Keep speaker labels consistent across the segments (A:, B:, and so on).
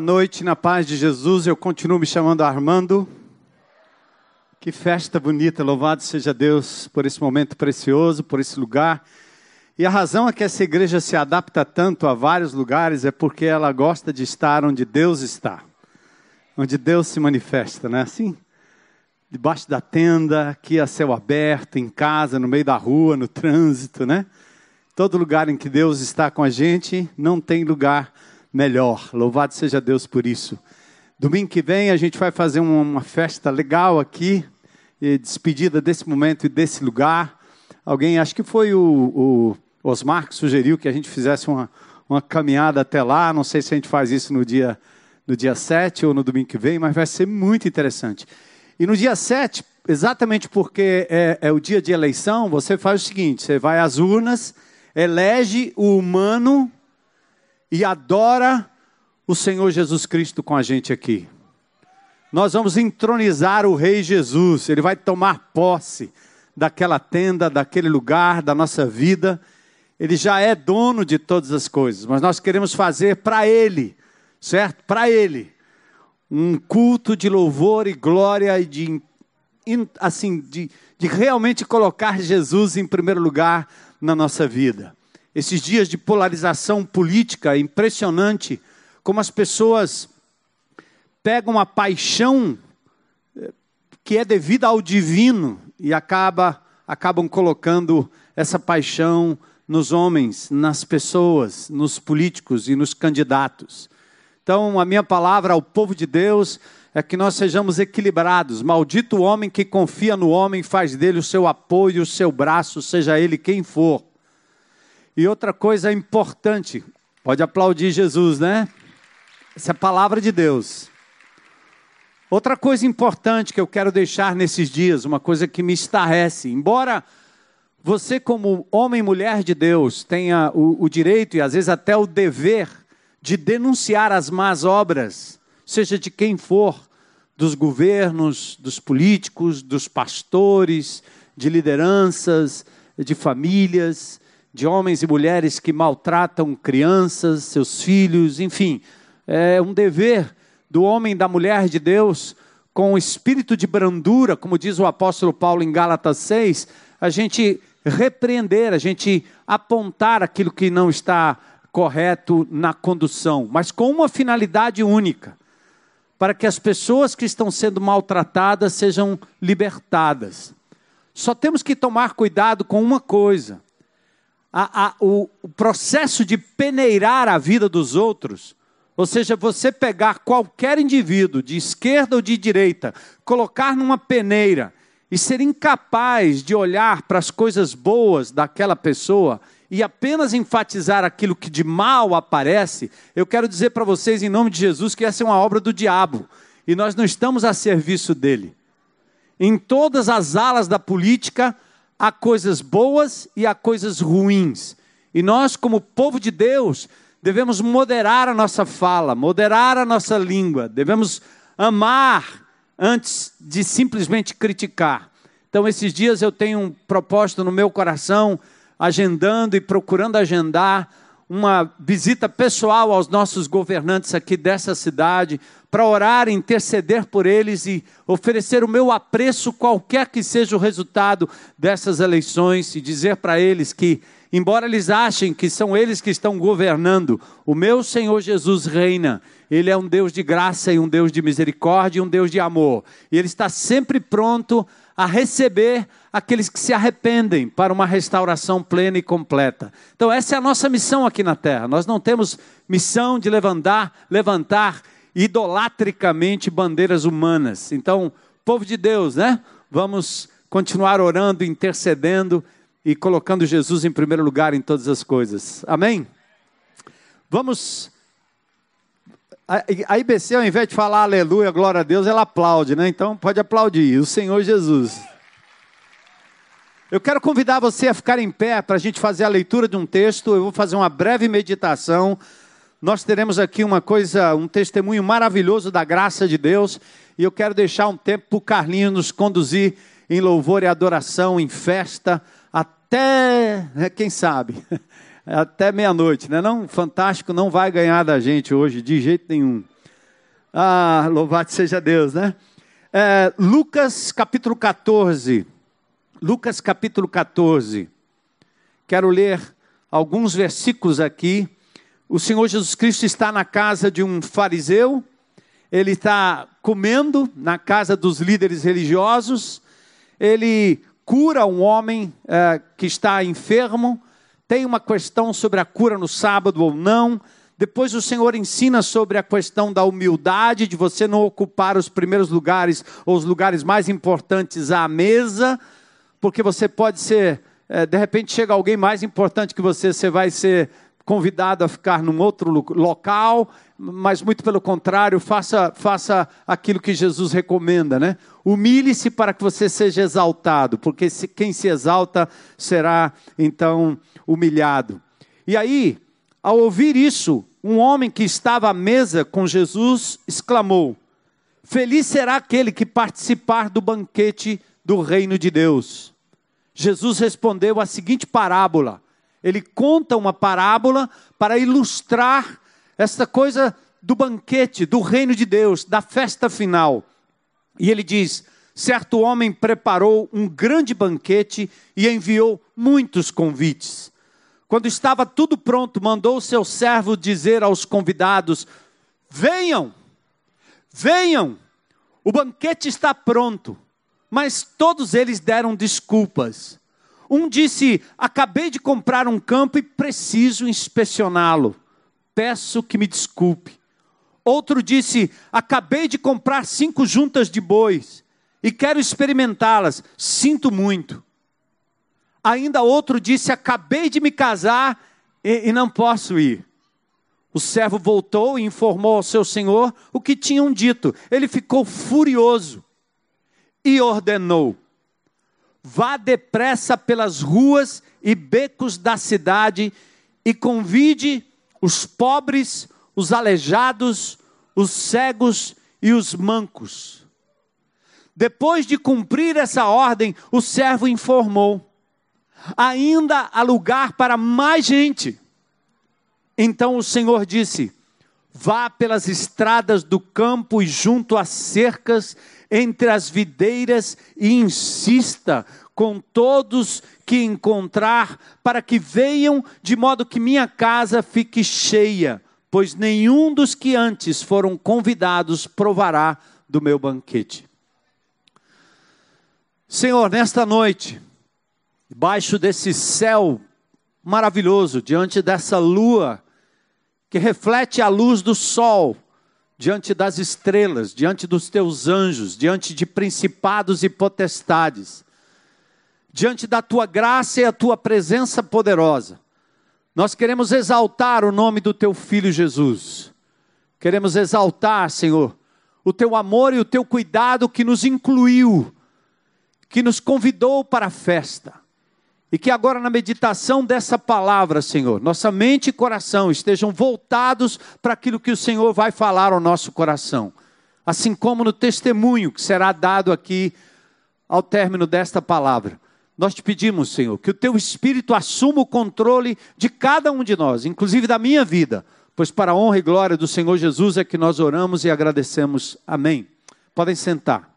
A: Noite na paz de Jesus. Eu continuo me chamando Armando. Que festa bonita, louvado seja Deus por esse momento precioso, por esse lugar. E a razão é que essa igreja se adapta tanto a vários lugares é porque ela gosta de estar onde Deus está, onde Deus se manifesta, não é assim? Debaixo da tenda, aqui a céu aberto, em casa, no meio da rua, no trânsito, né? Todo lugar em que Deus está com a gente, não tem lugar melhor. Louvado seja Deus por isso. Domingo que vem a gente vai fazer uma festa legal aqui, despedida desse momento e desse lugar. Alguém, acho que foi o, o Osmar que sugeriu que a gente fizesse uma, uma caminhada até lá. Não sei se a gente faz isso no dia, no dia 7 ou no domingo que vem, mas vai ser muito interessante. E no dia 7, exatamente porque é, é o dia de eleição, você faz o seguinte: você vai às urnas elege o humano e adora o Senhor Jesus Cristo com a gente aqui. Nós vamos entronizar o Rei Jesus, ele vai tomar posse daquela tenda, daquele lugar, da nossa vida. Ele já é dono de todas as coisas, mas nós queremos fazer para ele, certo? Para ele, um culto de louvor e glória e de assim, de, de realmente colocar Jesus em primeiro lugar na nossa vida. Esses dias de polarização política, impressionante como as pessoas pegam a paixão eh, que é devida ao divino e acaba, acabam colocando essa paixão nos homens, nas pessoas, nos políticos e nos candidatos. Então, a minha palavra ao povo de Deus é que nós sejamos equilibrados. Maldito o homem que confia no homem, faz dele o seu apoio, o seu braço, seja ele quem for. E outra coisa importante, pode aplaudir Jesus, né? Essa é a palavra de Deus. Outra coisa importante que eu quero deixar nesses dias, uma coisa que me estarrece, embora você, como homem e mulher de Deus, tenha o, o direito e às vezes até o dever de denunciar as más obras, seja de quem for, dos governos, dos políticos, dos pastores, de lideranças, de famílias, de homens e mulheres que maltratam crianças, seus filhos, enfim, é um dever do homem e da mulher de Deus com o espírito de brandura, como diz o apóstolo Paulo em Gálatas 6, a gente repreender, a gente apontar aquilo que não está correto na condução, mas com uma finalidade única: para que as pessoas que estão sendo maltratadas sejam libertadas. Só temos que tomar cuidado com uma coisa: a, a, o, o processo de peneirar a vida dos outros, ou seja, você pegar qualquer indivíduo, de esquerda ou de direita, colocar numa peneira e ser incapaz de olhar para as coisas boas daquela pessoa e apenas enfatizar aquilo que de mal aparece, eu quero dizer para vocês, em nome de Jesus, que essa é uma obra do diabo e nós não estamos a serviço dele. Em todas as alas da política há coisas boas e há coisas ruins. E nós, como povo de Deus, devemos moderar a nossa fala, moderar a nossa língua, devemos amar antes de simplesmente criticar. Então, esses dias eu tenho um propósito no meu coração agendando e procurando agendar uma visita pessoal aos nossos governantes aqui dessa cidade, para orar, interceder por eles e oferecer o meu apreço, qualquer que seja o resultado dessas eleições, e dizer para eles que, embora eles achem que são eles que estão governando, o meu Senhor Jesus reina. Ele é um Deus de graça e um Deus de misericórdia e um Deus de amor. E Ele está sempre pronto a receber aqueles que se arrependem para uma restauração plena e completa. Então, essa é a nossa missão aqui na terra. Nós não temos missão de levantar, levantar idolatricamente bandeiras humanas. Então, povo de Deus, né? Vamos continuar orando, intercedendo e colocando Jesus em primeiro lugar em todas as coisas. Amém? Vamos a IBC, ao invés de falar aleluia, glória a Deus, ela aplaude, né? Então pode aplaudir. O Senhor Jesus. Eu quero convidar você a ficar em pé para a gente fazer a leitura de um texto. Eu vou fazer uma breve meditação. Nós teremos aqui uma coisa, um testemunho maravilhoso da graça de Deus. E eu quero deixar um tempo para o Carlinhos nos conduzir em louvor e adoração, em festa, até, né, quem sabe, até meia-noite, né? Não, fantástico não vai ganhar da gente hoje de jeito nenhum. Ah, louvado seja Deus, né? É, Lucas capítulo 14. Lucas capítulo 14. Quero ler alguns versículos aqui. O Senhor Jesus Cristo está na casa de um fariseu, ele está comendo na casa dos líderes religiosos, ele cura um homem é, que está enfermo, tem uma questão sobre a cura no sábado ou não. Depois o Senhor ensina sobre a questão da humildade, de você não ocupar os primeiros lugares ou os lugares mais importantes à mesa, porque você pode ser, é, de repente chega alguém mais importante que você, você vai ser convidado a ficar num outro local, mas muito pelo contrário, faça, faça aquilo que Jesus recomenda, né? Humilhe-se para que você seja exaltado, porque se, quem se exalta será então humilhado. E aí, ao ouvir isso, um homem que estava à mesa com Jesus exclamou: Feliz será aquele que participar do banquete do reino de Deus. Jesus respondeu a seguinte parábola. Ele conta uma parábola para ilustrar essa coisa do banquete, do reino de Deus, da festa final. E ele diz: certo homem preparou um grande banquete e enviou muitos convites. Quando estava tudo pronto, mandou seu servo dizer aos convidados: Venham, venham, o banquete está pronto. Mas todos eles deram desculpas. Um disse: Acabei de comprar um campo e preciso inspecioná-lo. Peço que me desculpe. Outro disse: Acabei de comprar cinco juntas de bois e quero experimentá-las. Sinto muito. Ainda outro disse: Acabei de me casar e, e não posso ir. O servo voltou e informou ao seu senhor o que tinham dito. Ele ficou furioso e ordenou: Vá depressa pelas ruas e becos da cidade e convide os pobres, os aleijados, os cegos e os mancos. Depois de cumprir essa ordem, o servo informou: ainda há lugar para mais gente. Então o Senhor disse: Vá pelas estradas do campo e junto às cercas, entre as videiras, e insista com todos que encontrar, para que venham, de modo que minha casa fique cheia, pois nenhum dos que antes foram convidados provará do meu banquete. Senhor, nesta noite, debaixo desse céu maravilhoso, diante dessa lua que reflete a luz do sol, diante das estrelas, diante dos teus anjos, diante de principados e potestades, diante da tua graça e a tua presença poderosa. Nós queremos exaltar o nome do teu filho Jesus. Queremos exaltar, Senhor, o teu amor e o teu cuidado que nos incluiu, que nos convidou para a festa. E que agora, na meditação dessa palavra, Senhor, nossa mente e coração estejam voltados para aquilo que o Senhor vai falar ao nosso coração. Assim como no testemunho que será dado aqui ao término desta palavra. Nós te pedimos, Senhor, que o teu Espírito assuma o controle de cada um de nós, inclusive da minha vida, pois para a honra e glória do Senhor Jesus é que nós oramos e agradecemos. Amém. Podem sentar.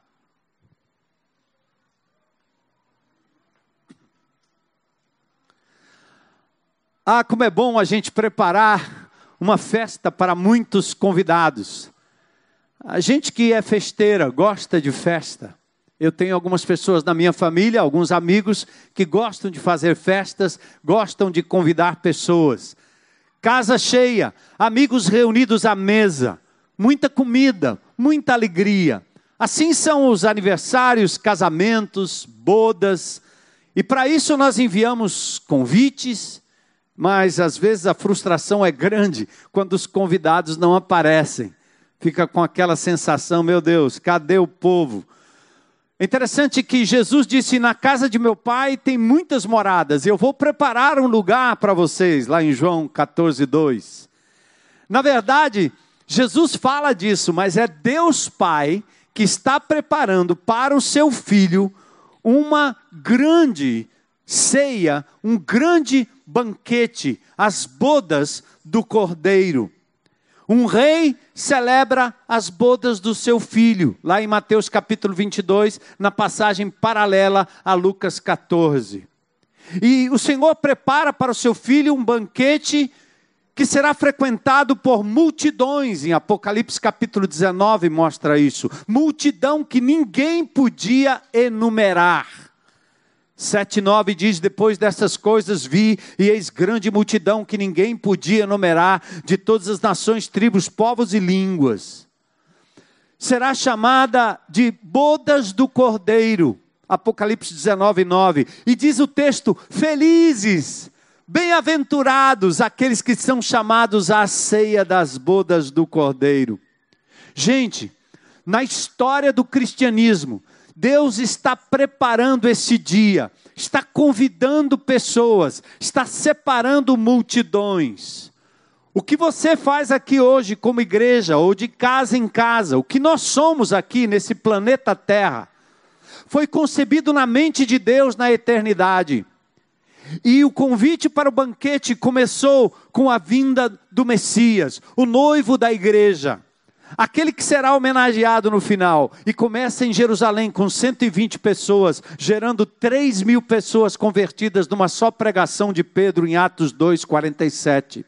A: Ah, como é bom a gente preparar uma festa para muitos convidados. A gente que é festeira, gosta de festa. Eu tenho algumas pessoas na minha família, alguns amigos que gostam de fazer festas, gostam de convidar pessoas. Casa cheia, amigos reunidos à mesa, muita comida, muita alegria. Assim são os aniversários, casamentos, bodas. E para isso nós enviamos convites, mas às vezes a frustração é grande quando os convidados não aparecem. Fica com aquela sensação, meu Deus, cadê o povo? É interessante que Jesus disse: Na casa de meu pai tem muitas moradas, eu vou preparar um lugar para vocês, lá em João 14, 2. Na verdade, Jesus fala disso, mas é Deus Pai que está preparando para o seu filho uma grande ceia, um grande banquete, as bodas do cordeiro. Um rei celebra as bodas do seu filho, lá em Mateus capítulo 22, na passagem paralela a Lucas 14. E o Senhor prepara para o seu filho um banquete que será frequentado por multidões, em Apocalipse capítulo 19 mostra isso. Multidão que ninguém podia enumerar. 7,9 diz: Depois dessas coisas vi, e eis grande multidão que ninguém podia enumerar, de todas as nações, tribos, povos e línguas. Será chamada de bodas do cordeiro. Apocalipse 19, 9. E diz o texto: Felizes, bem-aventurados aqueles que são chamados à ceia das bodas do cordeiro. Gente, na história do cristianismo, Deus está preparando esse dia, está convidando pessoas, está separando multidões. O que você faz aqui hoje como igreja, ou de casa em casa, o que nós somos aqui nesse planeta Terra, foi concebido na mente de Deus na eternidade. E o convite para o banquete começou com a vinda do Messias, o noivo da igreja aquele que será homenageado no final, e começa em Jerusalém com 120 pessoas, gerando 3 mil pessoas convertidas numa só pregação de Pedro em Atos 2,47.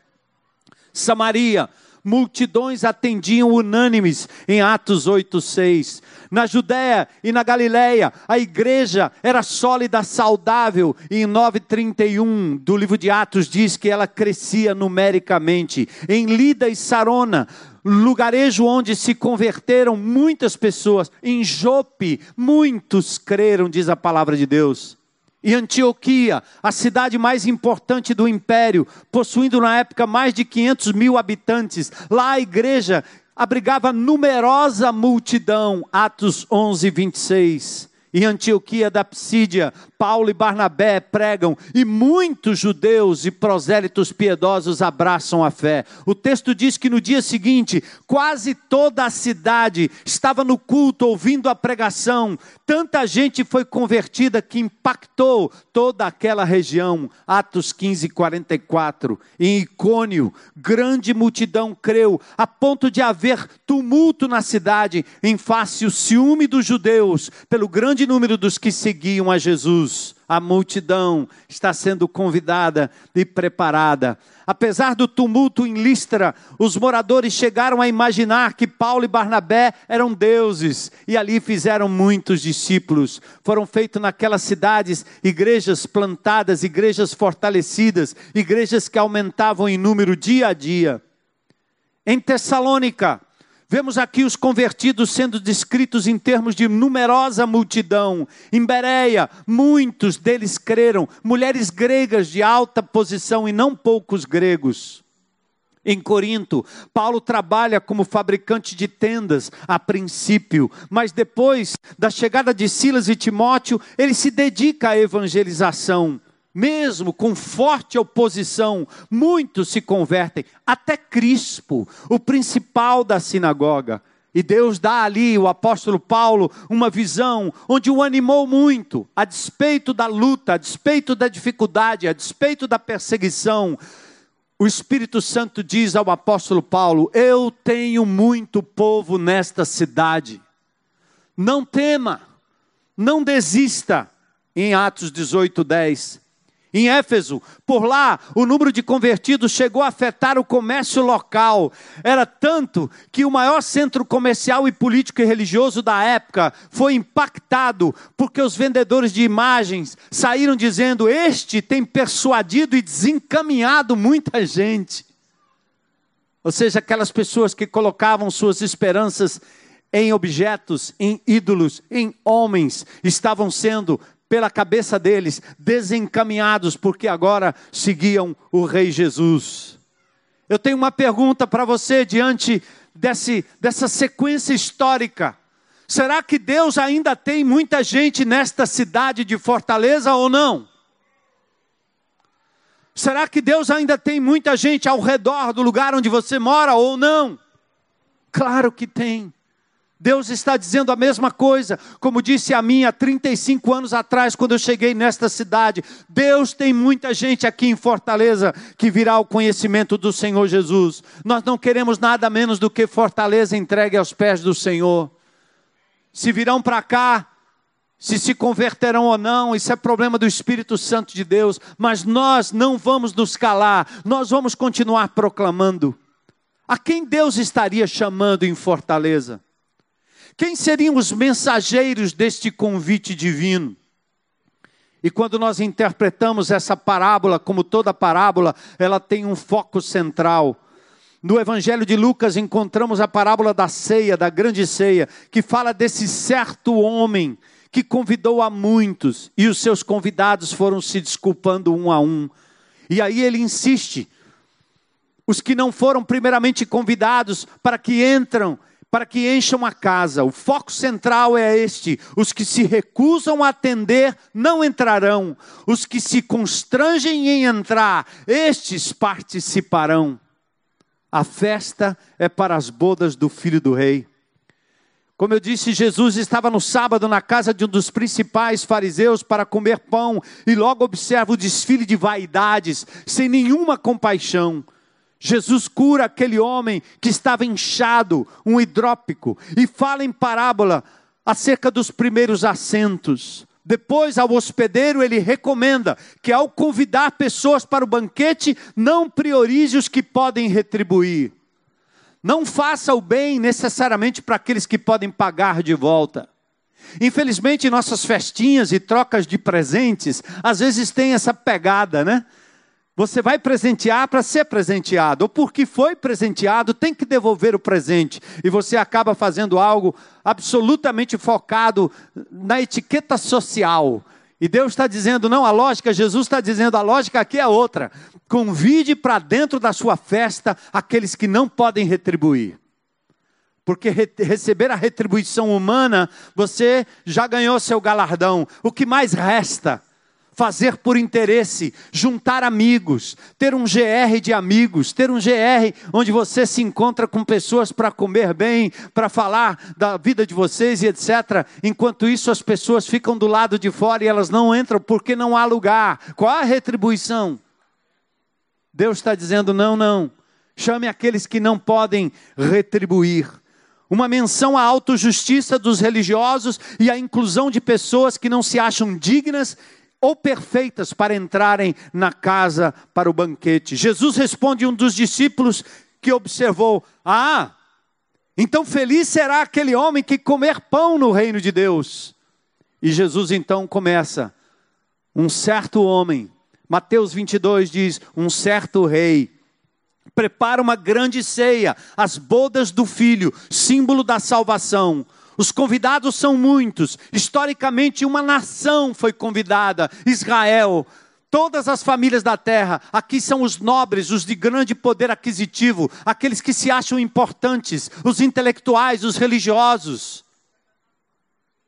A: Samaria, multidões atendiam unânimes em Atos 8:6. Na Judéia e na Galiléia, a igreja era sólida, saudável, e em 9:31 do livro de Atos diz que ela crescia numericamente. Em Lida e Sarona, lugarejo onde se converteram muitas pessoas. Em Jope, muitos creram, diz a palavra de Deus. E Antioquia, a cidade mais importante do império, possuindo na época mais de 500 mil habitantes. Lá a igreja abrigava numerosa multidão. Atos 11, 26. Em Antioquia da Psídia, Paulo e Barnabé pregam e muitos judeus e prosélitos piedosos abraçam a fé. O texto diz que no dia seguinte, quase toda a cidade estava no culto ouvindo a pregação. Tanta gente foi convertida que impactou toda aquela região. Atos 15, 44. Em Icônio, grande multidão creu, a ponto de haver tumulto na cidade, em face o ciúme dos judeus, pelo grande número dos que seguiam a Jesus a multidão está sendo convidada e preparada. Apesar do tumulto em Listra, os moradores chegaram a imaginar que Paulo e Barnabé eram deuses e ali fizeram muitos discípulos. Foram feitas naquelas cidades igrejas plantadas, igrejas fortalecidas, igrejas que aumentavam em número dia a dia. Em Tessalônica, Vemos aqui os convertidos sendo descritos em termos de numerosa multidão. Em Bereia, muitos deles creram, mulheres gregas de alta posição e não poucos gregos. Em Corinto, Paulo trabalha como fabricante de tendas a princípio, mas depois da chegada de Silas e Timóteo, ele se dedica à evangelização mesmo com forte oposição, muitos se convertem, até Crispo, o principal da sinagoga. E Deus dá ali, o apóstolo Paulo, uma visão onde o animou muito, a despeito da luta, a despeito da dificuldade, a despeito da perseguição. O Espírito Santo diz ao apóstolo Paulo: Eu tenho muito povo nesta cidade. Não tema, não desista. Em Atos 18, 10 em Éfeso. Por lá, o número de convertidos chegou a afetar o comércio local. Era tanto que o maior centro comercial e político e religioso da época foi impactado, porque os vendedores de imagens saíram dizendo: Este tem persuadido e desencaminhado muita gente. Ou seja, aquelas pessoas que colocavam suas esperanças em objetos, em ídolos, em homens, estavam sendo pela cabeça deles, desencaminhados, porque agora seguiam o Rei Jesus. Eu tenho uma pergunta para você diante desse, dessa sequência histórica. Será que Deus ainda tem muita gente nesta cidade de Fortaleza ou não? Será que Deus ainda tem muita gente ao redor do lugar onde você mora ou não? Claro que tem. Deus está dizendo a mesma coisa, como disse a mim há 35 anos atrás, quando eu cheguei nesta cidade. Deus tem muita gente aqui em Fortaleza que virá ao conhecimento do Senhor Jesus. Nós não queremos nada menos do que Fortaleza entregue aos pés do Senhor. Se virão para cá, se se converterão ou não, isso é problema do Espírito Santo de Deus, mas nós não vamos nos calar, nós vamos continuar proclamando. A quem Deus estaria chamando em Fortaleza? Quem seriam os mensageiros deste convite divino? E quando nós interpretamos essa parábola, como toda parábola, ela tem um foco central. No Evangelho de Lucas encontramos a parábola da ceia, da grande ceia, que fala desse certo homem que convidou a muitos e os seus convidados foram se desculpando um a um. E aí ele insiste: os que não foram primeiramente convidados para que entram, para que encham a casa. O foco central é este: os que se recusam a atender não entrarão, os que se constrangem em entrar, estes participarão. A festa é para as bodas do filho do rei. Como eu disse, Jesus estava no sábado na casa de um dos principais fariseus para comer pão e logo observa o desfile de vaidades, sem nenhuma compaixão. Jesus cura aquele homem que estava inchado, um hidrópico, e fala em parábola acerca dos primeiros assentos. Depois, ao hospedeiro, ele recomenda que, ao convidar pessoas para o banquete, não priorize os que podem retribuir. Não faça o bem necessariamente para aqueles que podem pagar de volta. Infelizmente, nossas festinhas e trocas de presentes, às vezes tem essa pegada, né? Você vai presentear para ser presenteado, ou porque foi presenteado, tem que devolver o presente. E você acaba fazendo algo absolutamente focado na etiqueta social. E Deus está dizendo, não, a lógica, Jesus está dizendo, a lógica aqui é outra. Convide para dentro da sua festa aqueles que não podem retribuir. Porque re receber a retribuição humana, você já ganhou seu galardão. O que mais resta? Fazer por interesse, juntar amigos, ter um GR de amigos, ter um GR onde você se encontra com pessoas para comer bem, para falar da vida de vocês e etc. Enquanto isso, as pessoas ficam do lado de fora e elas não entram porque não há lugar. Qual a retribuição? Deus está dizendo: não, não. Chame aqueles que não podem retribuir uma menção à autojustiça dos religiosos e à inclusão de pessoas que não se acham dignas ou perfeitas para entrarem na casa para o banquete. Jesus responde um dos discípulos que observou: Ah, então feliz será aquele homem que comer pão no reino de Deus. E Jesus então começa: Um certo homem, Mateus 22 diz: Um certo rei prepara uma grande ceia, as bodas do filho, símbolo da salvação. Os convidados são muitos. Historicamente, uma nação foi convidada, Israel. Todas as famílias da terra, aqui são os nobres, os de grande poder aquisitivo, aqueles que se acham importantes, os intelectuais, os religiosos.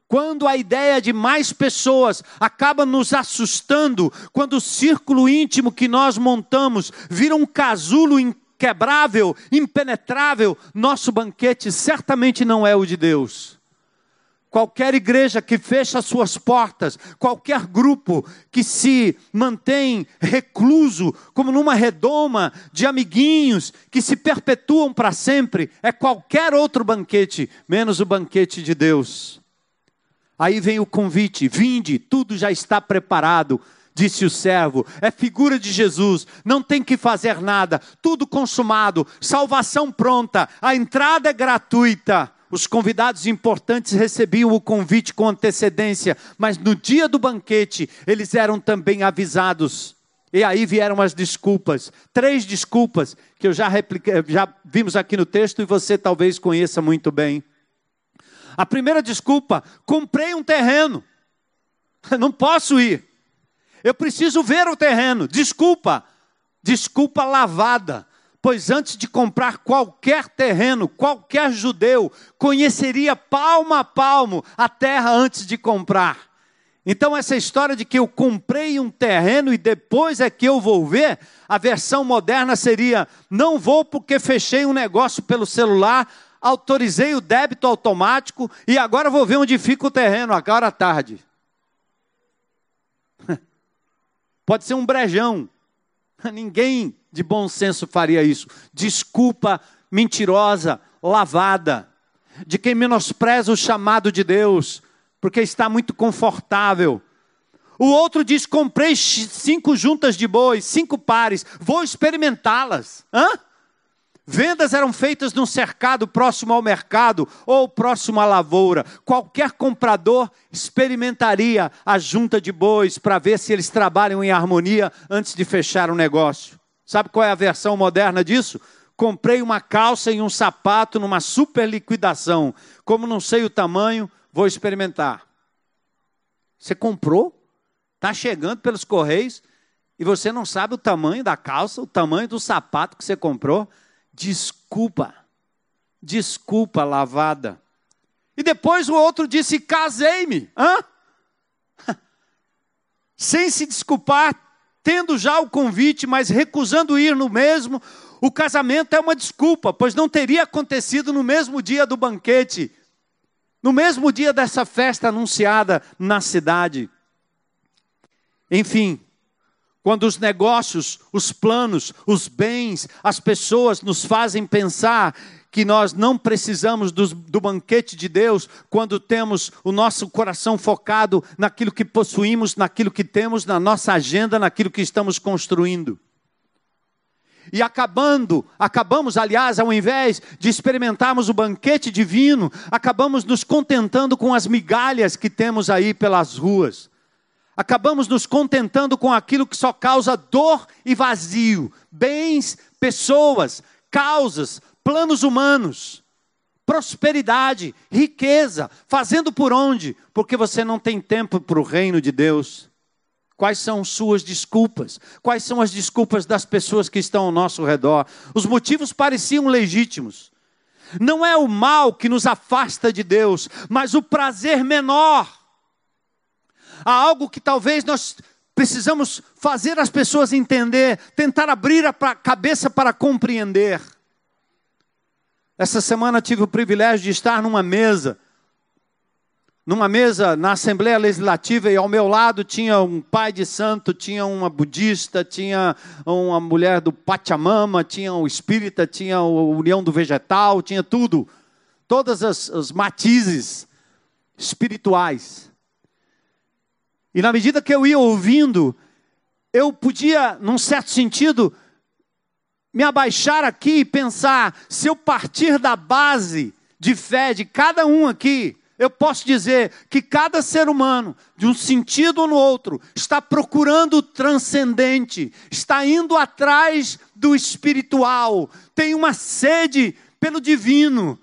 A: Quando a ideia de mais pessoas acaba nos assustando, quando o círculo íntimo que nós montamos vira um casulo inquebrável, impenetrável, nosso banquete certamente não é o de Deus. Qualquer igreja que fecha suas portas, qualquer grupo que se mantém recluso, como numa redoma de amiguinhos que se perpetuam para sempre, é qualquer outro banquete, menos o banquete de Deus. Aí vem o convite: vinde, tudo já está preparado, disse o servo, é figura de Jesus, não tem que fazer nada, tudo consumado, salvação pronta, a entrada é gratuita. Os convidados importantes recebiam o convite com antecedência, mas no dia do banquete eles eram também avisados. E aí vieram as desculpas, três desculpas que eu já, repliquei, já vimos aqui no texto e você talvez conheça muito bem. A primeira desculpa: comprei um terreno, não posso ir, eu preciso ver o terreno. Desculpa, desculpa lavada pois antes de comprar qualquer terreno, qualquer judeu conheceria palmo a palmo a terra antes de comprar. Então, essa história de que eu comprei um terreno e depois é que eu vou ver, a versão moderna seria: não vou porque fechei um negócio pelo celular, autorizei o débito automático e agora vou ver onde fica o terreno, agora à tarde. Pode ser um brejão. Ninguém de bom senso faria isso. Desculpa mentirosa, lavada, de quem menospreza o chamado de Deus, porque está muito confortável. O outro diz: comprei cinco juntas de bois, cinco pares, vou experimentá-las. Hã? Vendas eram feitas num cercado próximo ao mercado ou próximo à lavoura. Qualquer comprador experimentaria a junta de bois para ver se eles trabalham em harmonia antes de fechar o negócio. Sabe qual é a versão moderna disso? Comprei uma calça e um sapato numa super liquidação. Como não sei o tamanho, vou experimentar. Você comprou? Está chegando pelos correios e você não sabe o tamanho da calça, o tamanho do sapato que você comprou? desculpa, desculpa lavada. E depois o outro disse: casei-me. Hã? Sem se desculpar, tendo já o convite, mas recusando ir no mesmo, o casamento é uma desculpa, pois não teria acontecido no mesmo dia do banquete, no mesmo dia dessa festa anunciada na cidade. Enfim, quando os negócios, os planos, os bens, as pessoas nos fazem pensar que nós não precisamos do, do, banquete de Deus quando temos o nosso coração focado naquilo que possuímos, naquilo que temos, na nossa agenda, naquilo que estamos construindo. E acabando, acabamos, aliás, ao invés de experimentarmos o banquete divino, acabamos nos contentando com as migalhas que temos aí pelas ruas acabamos nos contentando com aquilo que só causa dor e vazio, bens, pessoas, causas, planos humanos, prosperidade, riqueza, fazendo por onde? Porque você não tem tempo para o reino de Deus. Quais são suas desculpas? Quais são as desculpas das pessoas que estão ao nosso redor? Os motivos pareciam legítimos. Não é o mal que nos afasta de Deus, mas o prazer menor Há algo que talvez nós precisamos fazer as pessoas entender, tentar abrir a cabeça para compreender. Essa semana tive o privilégio de estar numa mesa, numa mesa na Assembleia Legislativa, e ao meu lado tinha um pai de santo, tinha uma budista, tinha uma mulher do Pachamama, tinha o espírita, tinha a União do Vegetal, tinha tudo. Todas as, as matizes espirituais. E na medida que eu ia ouvindo, eu podia, num certo sentido, me abaixar aqui e pensar: se eu partir da base de fé de cada um aqui, eu posso dizer que cada ser humano, de um sentido ou no outro, está procurando o transcendente, está indo atrás do espiritual, tem uma sede pelo divino,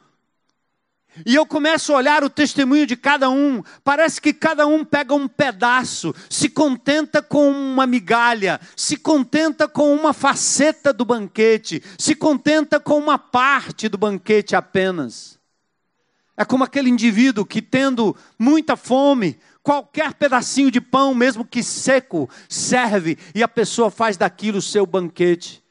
A: e eu começo a olhar o testemunho de cada um, parece que cada um pega um pedaço, se contenta com uma migalha, se contenta com uma faceta do banquete, se contenta com uma parte do banquete apenas. É como aquele indivíduo que, tendo muita fome, qualquer pedacinho de pão, mesmo que seco, serve e a pessoa faz daquilo seu banquete.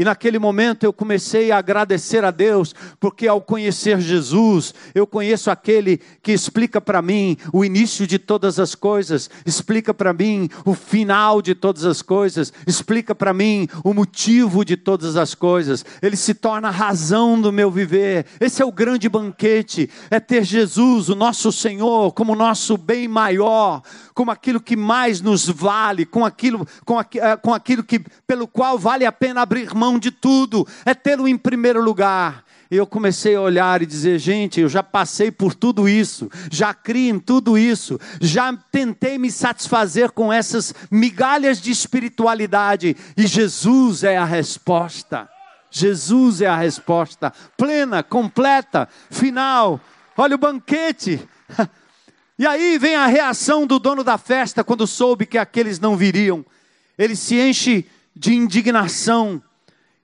A: E naquele momento eu comecei a agradecer a Deus, porque ao conhecer Jesus, eu conheço aquele que explica para mim o início de todas as coisas, explica para mim o final de todas as coisas, explica para mim o motivo de todas as coisas. Ele se torna a razão do meu viver. Esse é o grande banquete, é ter Jesus, o nosso Senhor, como nosso bem maior, como aquilo que mais nos vale, com aquilo, com, aqu, eh, com aquilo que pelo qual vale a pena abrir mão de tudo, é tê-lo em primeiro lugar. E eu comecei a olhar e dizer: gente, eu já passei por tudo isso, já criei em tudo isso, já tentei me satisfazer com essas migalhas de espiritualidade, e Jesus é a resposta. Jesus é a resposta plena, completa, final. Olha o banquete. E aí vem a reação do dono da festa quando soube que aqueles não viriam. Ele se enche de indignação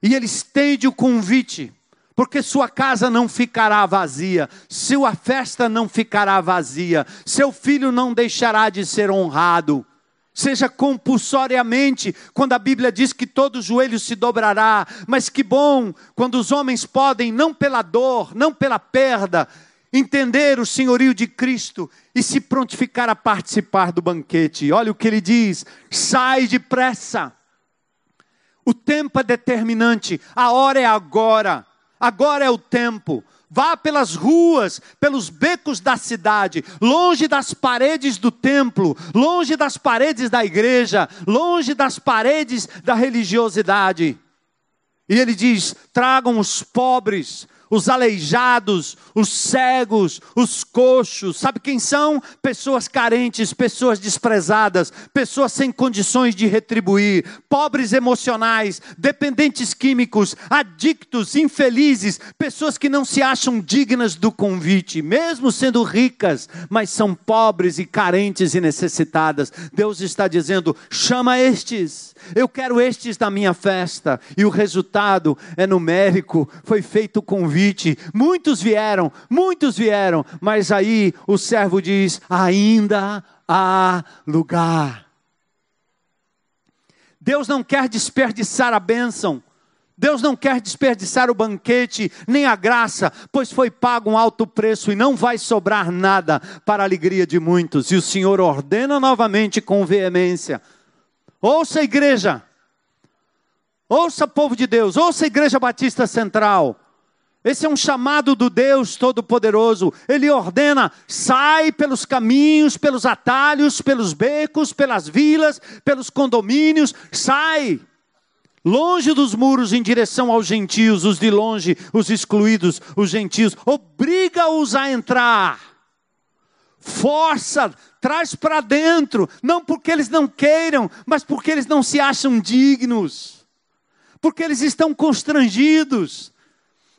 A: e ele estende o convite, porque sua casa não ficará vazia, sua festa não ficará vazia, seu filho não deixará de ser honrado. seja compulsoriamente, quando a Bíblia diz que todo joelho se dobrará, mas que bom quando os homens podem, não pela dor, não pela perda, entender o senhorio de Cristo e se prontificar a participar do banquete. Olha o que ele diz: sai depressa. O tempo é determinante, a hora é agora, agora é o tempo. Vá pelas ruas, pelos becos da cidade, longe das paredes do templo, longe das paredes da igreja, longe das paredes da religiosidade. E ele diz: tragam os pobres, os aleijados, os cegos, os coxos. Sabe quem são? Pessoas carentes, pessoas desprezadas, pessoas sem condições de retribuir, pobres emocionais, dependentes químicos, adictos, infelizes, pessoas que não se acham dignas do convite, mesmo sendo ricas, mas são pobres e carentes e necessitadas. Deus está dizendo: chama estes, eu quero estes na minha festa. E o resultado é numérico, foi feito o convite convite. Muitos vieram, muitos vieram, mas aí o servo diz: ainda há lugar. Deus não quer desperdiçar a bênção. Deus não quer desperdiçar o banquete, nem a graça, pois foi pago um alto preço e não vai sobrar nada para a alegria de muitos. E o Senhor ordena novamente com veemência: ouça igreja, ouça povo de Deus, ouça igreja batista central. Esse é um chamado do Deus Todo-Poderoso. Ele ordena: sai pelos caminhos, pelos atalhos, pelos becos, pelas vilas, pelos condomínios, sai. Longe dos muros em direção aos gentios, os de longe, os excluídos, os gentios, obriga-os a entrar. Força, traz para dentro, não porque eles não queiram, mas porque eles não se acham dignos, porque eles estão constrangidos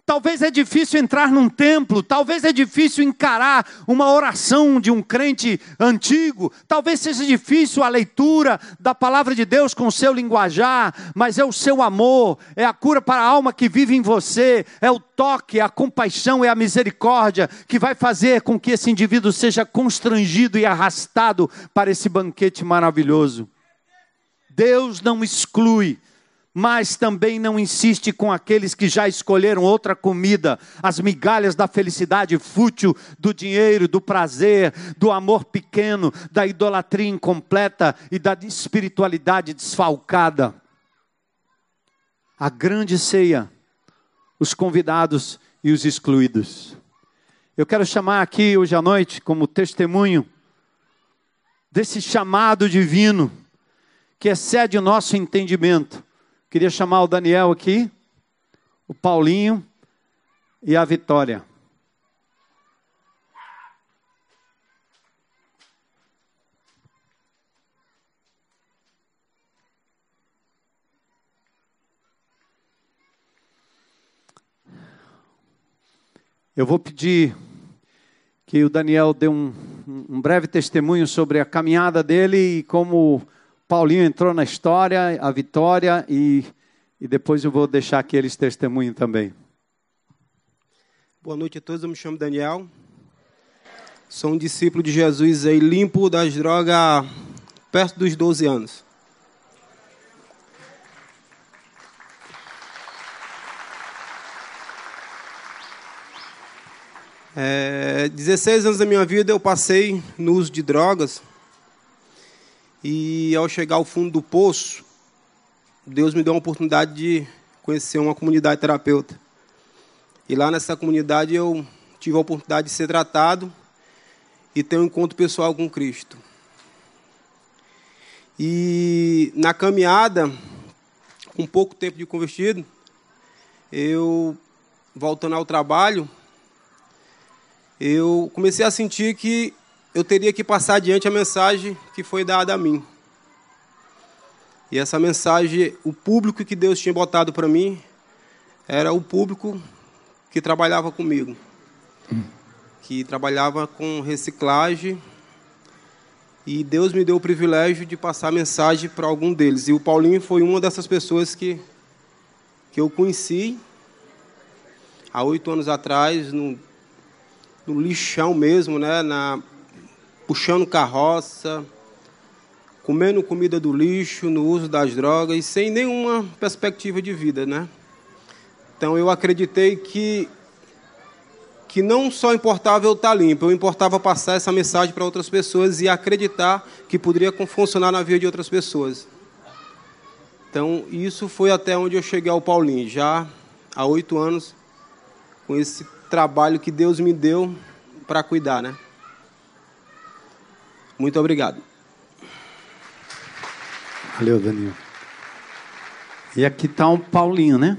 A: Talvez é difícil entrar num templo, talvez é difícil encarar uma oração de um crente antigo, talvez seja difícil a leitura da palavra de Deus com o seu linguajar, mas é o seu amor, é a cura para a alma que vive em você, é o toque, é a compaixão, é a misericórdia que vai fazer com que esse indivíduo seja constrangido e arrastado para esse banquete maravilhoso. Deus não exclui mas também não insiste com aqueles que já escolheram outra comida, as migalhas da felicidade fútil, do dinheiro, do prazer, do amor pequeno, da idolatria incompleta e da espiritualidade desfalcada. A grande ceia, os convidados e os excluídos. Eu quero chamar aqui hoje à noite como testemunho desse chamado divino que excede o nosso entendimento Queria chamar o Daniel aqui, o Paulinho e a Vitória. Eu vou pedir que o Daniel dê um, um breve testemunho sobre a caminhada dele e como Paulinho entrou na história, a vitória, e, e depois eu vou deixar que eles testemunhem também.
B: Boa noite a todos, eu me chamo Daniel. Sou um discípulo de Jesus aí, limpo das drogas perto dos 12 anos. É, 16 anos da minha vida eu passei no uso de drogas. E ao chegar ao fundo do poço, Deus me deu a oportunidade de conhecer uma comunidade terapeuta. E lá nessa comunidade eu tive a oportunidade de ser tratado e ter um encontro pessoal com Cristo. E na caminhada, com pouco tempo de convertido, eu voltando ao trabalho, eu comecei a sentir que eu teria que passar adiante a mensagem que foi dada a mim. E essa mensagem, o público que Deus tinha botado para mim, era o público que trabalhava comigo. Que trabalhava com reciclagem. E Deus me deu o privilégio de passar a mensagem para algum deles. E o Paulinho foi uma dessas pessoas que, que eu conheci há oito anos atrás, no, no lixão mesmo, né? Na, puxando carroça, comendo comida do lixo, no uso das drogas, sem nenhuma perspectiva de vida, né? Então eu acreditei que que não só importava eu estar limpo, eu importava passar essa mensagem para outras pessoas e acreditar que poderia funcionar na vida de outras pessoas. Então, isso foi até onde eu cheguei ao Paulinho, já há oito anos, com esse trabalho que Deus me deu para cuidar, né? Muito obrigado.
A: Valeu, Danilo. E aqui está o Paulinho, né?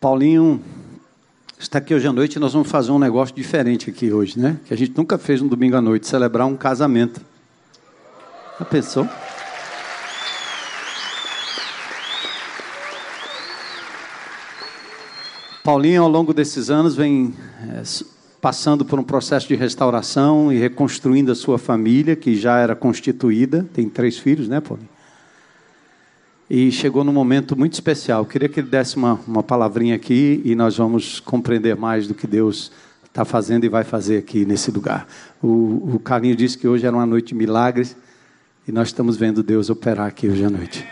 A: Paulinho está aqui hoje à noite e nós vamos fazer um negócio diferente aqui hoje, né? Que a gente nunca fez no domingo à noite, celebrar um casamento. Já pensou? Paulinho, ao longo desses anos, vem é, passando por um processo de restauração e reconstruindo a sua família, que já era constituída. Tem três filhos, né, Paulinho? e chegou num momento muito especial. Eu queria que ele desse uma, uma palavrinha aqui e nós vamos compreender mais do que Deus está fazendo e vai fazer aqui nesse lugar. O, o Carlinho disse que hoje era uma noite de milagres e nós estamos vendo Deus operar aqui hoje à noite.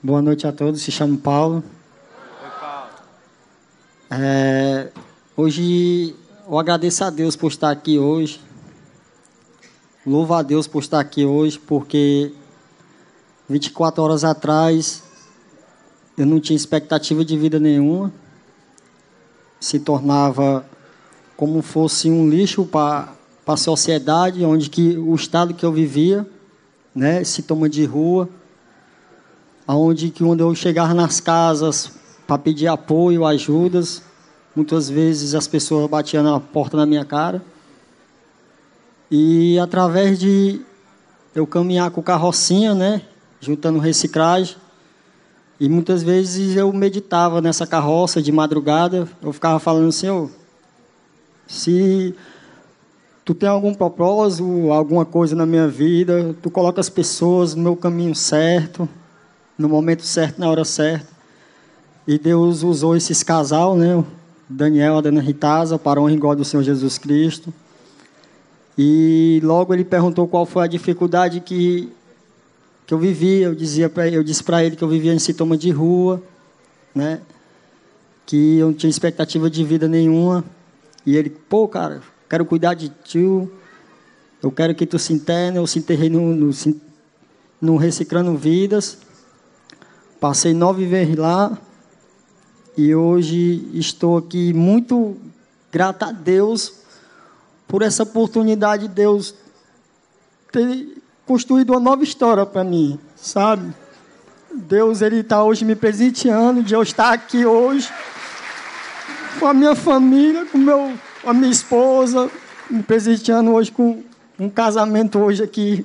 C: Boa noite a todos, se chamo Paulo. É, hoje eu agradeço a Deus por estar aqui hoje. Louvo a Deus por estar aqui hoje, porque 24 horas atrás, eu não tinha expectativa de vida nenhuma. Se tornava como fosse um lixo para a sociedade, onde que o estado que eu vivia, né, se toma de rua, aonde que quando eu chegava nas casas para pedir apoio, ajudas, muitas vezes as pessoas batiam na porta na minha cara. E através de eu caminhar com carrocinha, né, juntando reciclagem. E muitas vezes eu meditava nessa carroça de madrugada, eu ficava falando, Senhor, se tu tem algum propósito, alguma coisa na minha vida, tu coloca as pessoas no meu caminho certo, no momento certo, na hora certa. E Deus usou esses casal, né? Daniel e a Dana Ritaza, para honra e glória do Senhor Jesus Cristo. E logo ele perguntou qual foi a dificuldade que que eu vivia, eu dizia para eu disse para ele que eu vivia em sintoma de rua, né? Que eu não tinha expectativa de vida nenhuma. E ele, pô, cara, quero cuidar de ti. Eu quero que tu se interne, eu se enterrei no, no, no Reciclando Vidas. Passei nove vezes lá. E hoje estou aqui muito grato a Deus por essa oportunidade de Deus ter construído uma nova história para mim, sabe? Deus ele está hoje me presenteando de eu estar aqui hoje com a minha família, com meu, a minha esposa, me presenteando hoje com um casamento hoje aqui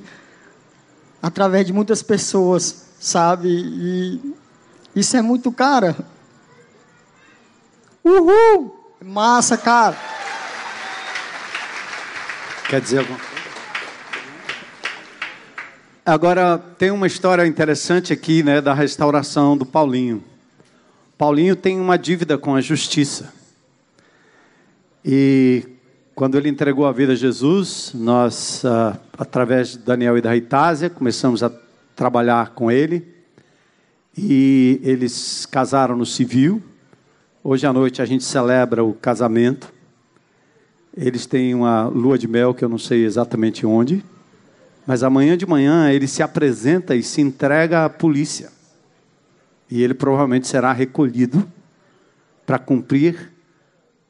C: através de muitas pessoas, sabe? E isso é muito cara. Uhul! Massa, cara.
A: Quer dizer alguma coisa? Agora, tem uma história interessante aqui, né, da restauração do Paulinho. Paulinho tem uma dívida com a justiça. E quando ele entregou a vida a Jesus, nós, ah, através de Daniel e da Ritásia, começamos a trabalhar com ele. E eles casaram no civil. Hoje à noite a gente celebra o casamento. Eles têm uma lua de mel que eu não sei exatamente onde. Mas amanhã de manhã ele se apresenta e se entrega à polícia. E ele provavelmente será recolhido para cumprir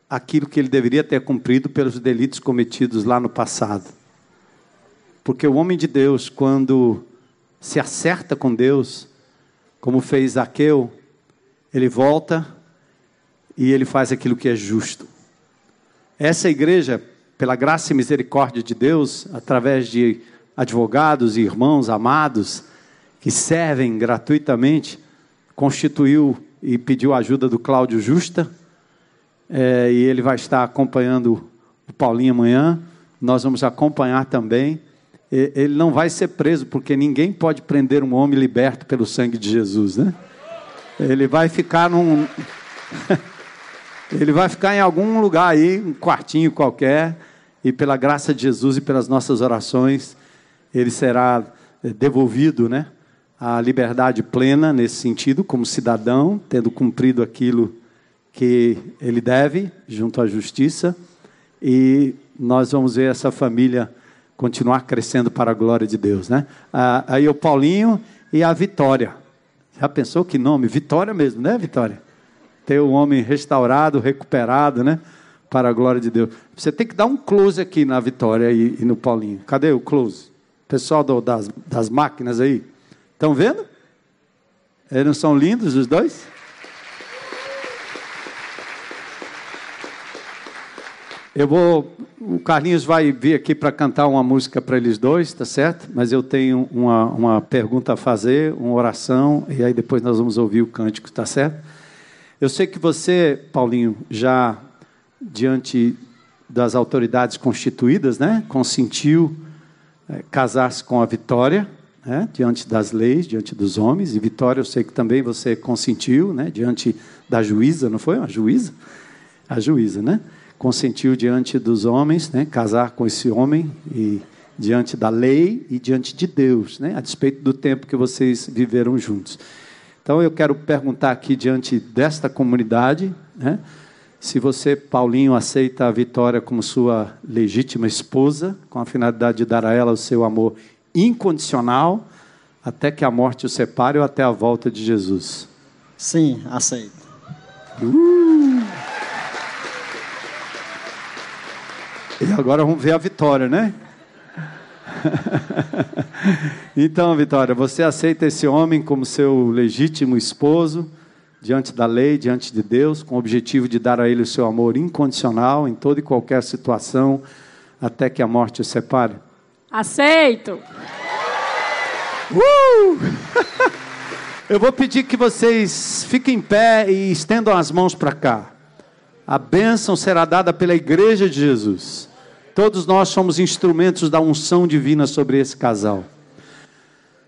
A: aquilo que ele deveria ter cumprido pelos delitos cometidos lá no passado. Porque o homem de Deus, quando se acerta com Deus, como fez Zaqueu, ele volta e ele faz aquilo que é justo. Essa igreja, pela graça e misericórdia de Deus, através de advogados e irmãos amados que servem gratuitamente, constituiu e pediu ajuda do Cláudio Justa, é, e ele vai estar acompanhando o Paulinho amanhã. Nós vamos acompanhar também. Ele não vai ser preso, porque ninguém pode prender um homem liberto pelo sangue de Jesus, né? Ele vai ficar num. Ele vai ficar em algum lugar aí, um quartinho qualquer, e pela graça de Jesus e pelas nossas orações, ele será eh, devolvido, né? A liberdade plena nesse sentido, como cidadão, tendo cumprido aquilo que ele deve junto à justiça, e nós vamos ver essa família continuar crescendo para a glória de Deus, né? Aí o Paulinho e a Vitória. Já pensou que nome? Vitória mesmo, né, Vitória? Ter o homem restaurado, recuperado, né? Para a glória de Deus. Você tem que dar um close aqui na Vitória e, e no Paulinho. Cadê o close? Pessoal do, das, das máquinas aí. Estão vendo? Eles não são lindos os dois? Eu vou. O Carlinhos vai vir aqui para cantar uma música para eles dois, tá certo? Mas eu tenho uma, uma pergunta a fazer, uma oração, e aí depois nós vamos ouvir o cântico, tá certo? Eu sei que você, Paulinho, já diante das autoridades constituídas, né, consentiu é, casar-se com a Vitória, né, diante das leis, diante dos homens, e Vitória, eu sei que também você consentiu, né, diante da juíza, não foi? A juíza? A juíza, né? consentiu diante dos homens, né, casar com esse homem e diante da lei e diante de Deus, né, a despeito do tempo que vocês viveram juntos. Então eu quero perguntar aqui diante desta comunidade, né, se você, Paulinho, aceita a Vitória como sua legítima esposa, com a finalidade de dar a ela o seu amor incondicional, até que a morte o separe ou até a volta de Jesus.
C: Sim, aceito.
A: Uh! E agora vamos ver a vitória, né? então, Vitória, você aceita esse homem como seu legítimo esposo, diante da lei, diante de Deus, com o objetivo de dar a ele o seu amor incondicional em toda e qualquer situação, até que a morte o separe?
D: Aceito!
A: Uh! Eu vou pedir que vocês fiquem em pé e estendam as mãos para cá. A bênção será dada pela igreja de Jesus. Todos nós somos instrumentos da unção divina sobre esse casal.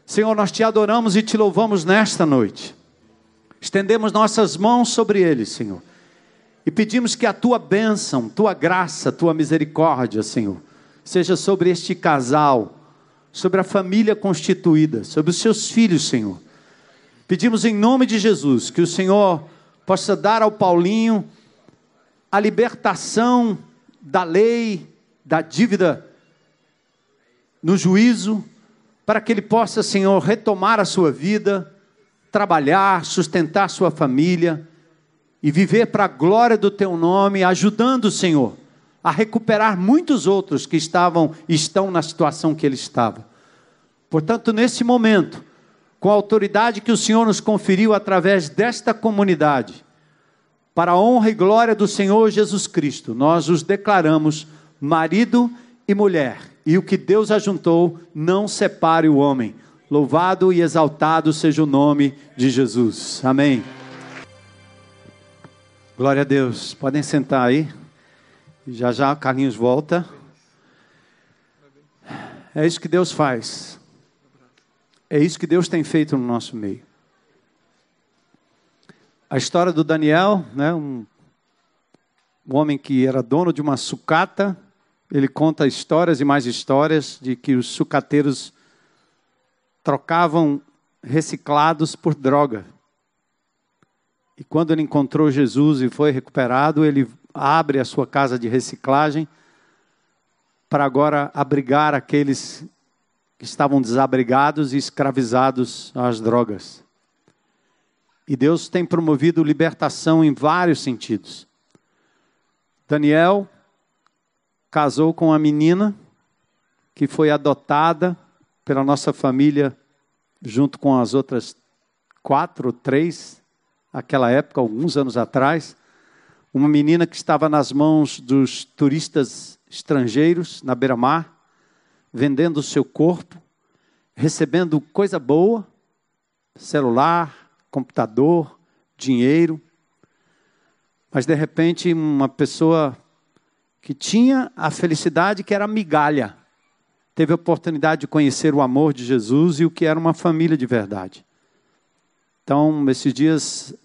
A: Senhor, nós te adoramos e te louvamos nesta noite. Estendemos nossas mãos sobre eles, Senhor. E pedimos que a tua bênção, tua graça, tua misericórdia, Senhor, seja sobre este casal, sobre a família constituída, sobre os seus filhos, Senhor. Pedimos em nome de Jesus que o Senhor possa dar ao Paulinho a libertação da lei, da dívida no juízo, para que ele possa, Senhor, retomar a sua vida, trabalhar, sustentar sua família e viver para a glória do teu nome, ajudando, Senhor, a recuperar muitos outros que estavam estão na situação que ele estava. Portanto, nesse momento, com a autoridade que o Senhor nos conferiu através desta comunidade, para a honra e glória do Senhor Jesus Cristo, nós os declaramos marido e mulher, e o que Deus ajuntou, não separe o homem. Louvado e exaltado seja o nome de Jesus. Amém. Glória a Deus. Podem sentar aí. Já já Carlinhos volta. É isso que Deus faz. É isso que Deus tem feito no nosso meio. A história do Daniel, né, um, um homem que era dono de uma sucata, ele conta histórias e mais histórias de que os sucateiros trocavam reciclados por droga. E quando ele encontrou Jesus e foi recuperado, ele abre a sua casa de reciclagem para agora abrigar aqueles que estavam desabrigados e escravizados às drogas. E Deus tem promovido libertação em vários sentidos. Daniel casou com uma menina que foi adotada pela nossa família junto com as outras quatro três, naquela época, alguns anos atrás. Uma menina que estava nas mãos dos turistas estrangeiros na beira-mar, vendendo o seu corpo, recebendo coisa boa, celular, computador, dinheiro. Mas de repente, uma pessoa que tinha a felicidade que era migalha. Teve a oportunidade de conhecer o amor de Jesus e o que era uma família de verdade. Então, esses dias,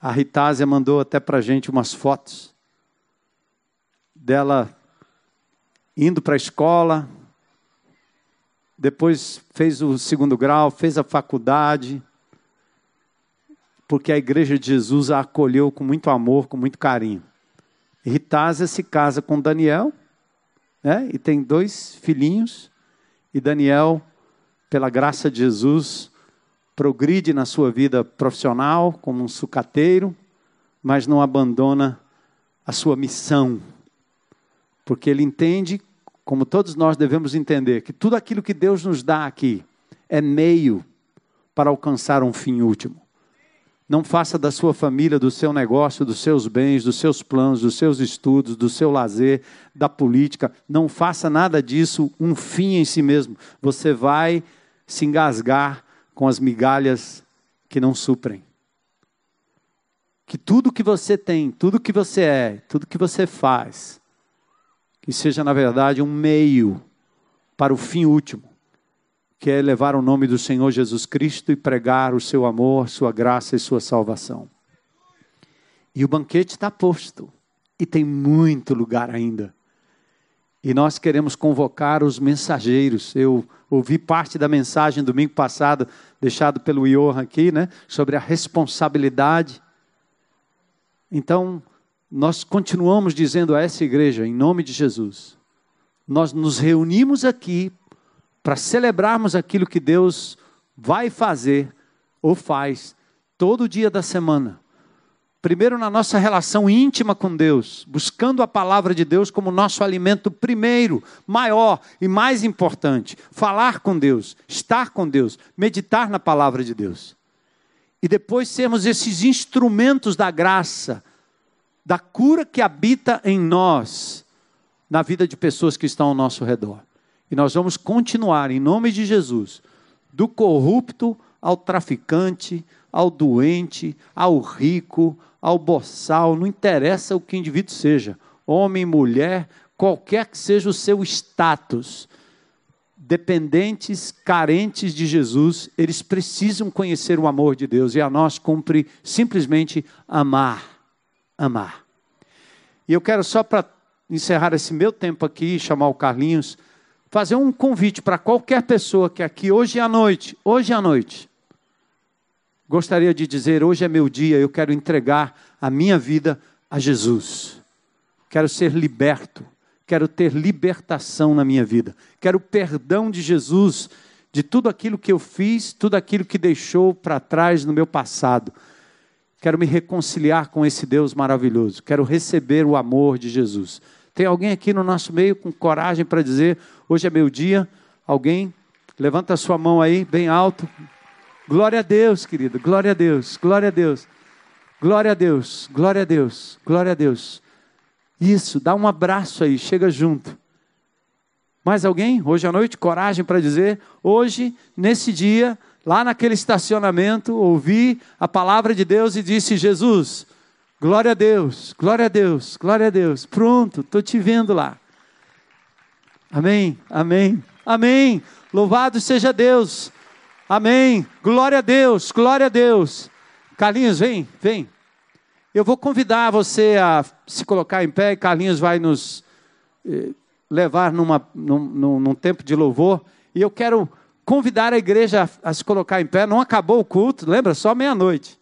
A: A Ritásia mandou até para gente umas fotos dela indo para a escola, depois fez o segundo grau, fez a faculdade, porque a igreja de Jesus a acolheu com muito amor, com muito carinho. Ritásia se casa com Daniel, né? e tem dois filhinhos, e Daniel, pela graça de Jesus, progride na sua vida profissional como um sucateiro, mas não abandona a sua missão, porque ele entende, como todos nós devemos entender, que tudo aquilo que Deus nos dá aqui é meio para alcançar um fim último. Não faça da sua família, do seu negócio, dos seus bens, dos seus planos, dos seus estudos, do seu lazer, da política. Não faça nada disso um fim em si mesmo. Você vai se engasgar com as migalhas que não suprem. Que tudo que você tem, tudo que você é, tudo que você faz, que seja na verdade um meio para o fim último, que é levar o nome do Senhor Jesus Cristo e pregar o seu amor, sua graça e sua salvação. E o banquete está posto, e tem muito lugar ainda. E nós queremos convocar os mensageiros. Eu ouvi parte da mensagem domingo passado, deixado pelo Johan aqui, né, sobre a responsabilidade. Então, nós continuamos dizendo a essa igreja, em nome de Jesus, nós nos reunimos aqui para celebrarmos aquilo que Deus vai fazer ou faz todo dia da semana. Primeiro, na nossa relação íntima com Deus, buscando a palavra de Deus como nosso alimento primeiro, maior e mais importante. Falar com Deus, estar com Deus, meditar na palavra de Deus. E depois sermos esses instrumentos da graça, da cura que habita em nós, na vida de pessoas que estão ao nosso redor. E nós vamos continuar, em nome de Jesus, do corrupto ao traficante, ao doente, ao rico, ao boçal, não interessa o que o indivíduo seja, homem, mulher, qualquer que seja o seu status, dependentes, carentes de Jesus, eles precisam conhecer o amor de Deus e a nós cumpre simplesmente amar, amar. E eu quero só para encerrar esse meu tempo aqui, chamar o Carlinhos, fazer um convite para qualquer pessoa que aqui hoje à noite, hoje à noite, gostaria de dizer: hoje é meu dia, eu quero entregar a minha vida a Jesus. Quero ser liberto, quero ter libertação na minha vida, quero perdão de Jesus de tudo aquilo que eu fiz, tudo aquilo que deixou para trás no meu passado. Quero me reconciliar com esse Deus maravilhoso, quero receber o amor de Jesus. Tem alguém aqui no nosso meio com coragem para dizer: hoje é meu dia? Alguém? Levanta a sua mão aí, bem alto. Glória a Deus, querido. Glória a Deus. Glória a Deus. Glória a Deus. Glória a Deus. Glória a Deus. Isso, dá um abraço aí, chega junto. Mais alguém? Hoje à noite, coragem para dizer: hoje, nesse dia, lá naquele estacionamento, ouvi a palavra de Deus e disse: Jesus, Glória a Deus, glória a Deus, glória a Deus. Pronto, estou te vendo lá. Amém, amém, amém. Louvado seja Deus. Amém. Glória a Deus, glória a Deus. Carlinhos, vem, vem. Eu vou convidar você a se colocar em pé. Carlinhos vai nos eh, levar numa, num, num, num, tempo de louvor. E eu quero convidar a igreja a, a se colocar em pé. Não acabou o culto, lembra? Só meia-noite.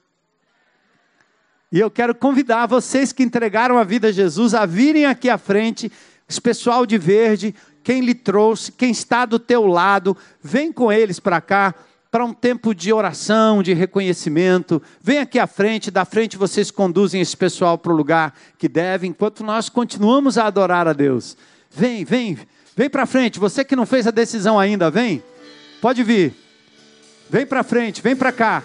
A: E eu quero convidar vocês que entregaram a vida a Jesus a virem aqui à frente, esse pessoal de verde, quem lhe trouxe, quem está do teu lado, vem com eles para cá para um tempo de oração, de reconhecimento. Vem aqui à frente, da frente vocês conduzem esse pessoal para o lugar que deve, enquanto nós continuamos a adorar a Deus. Vem, vem, vem para frente. Você que não fez a decisão ainda, vem. Pode vir. Vem para frente, vem para cá.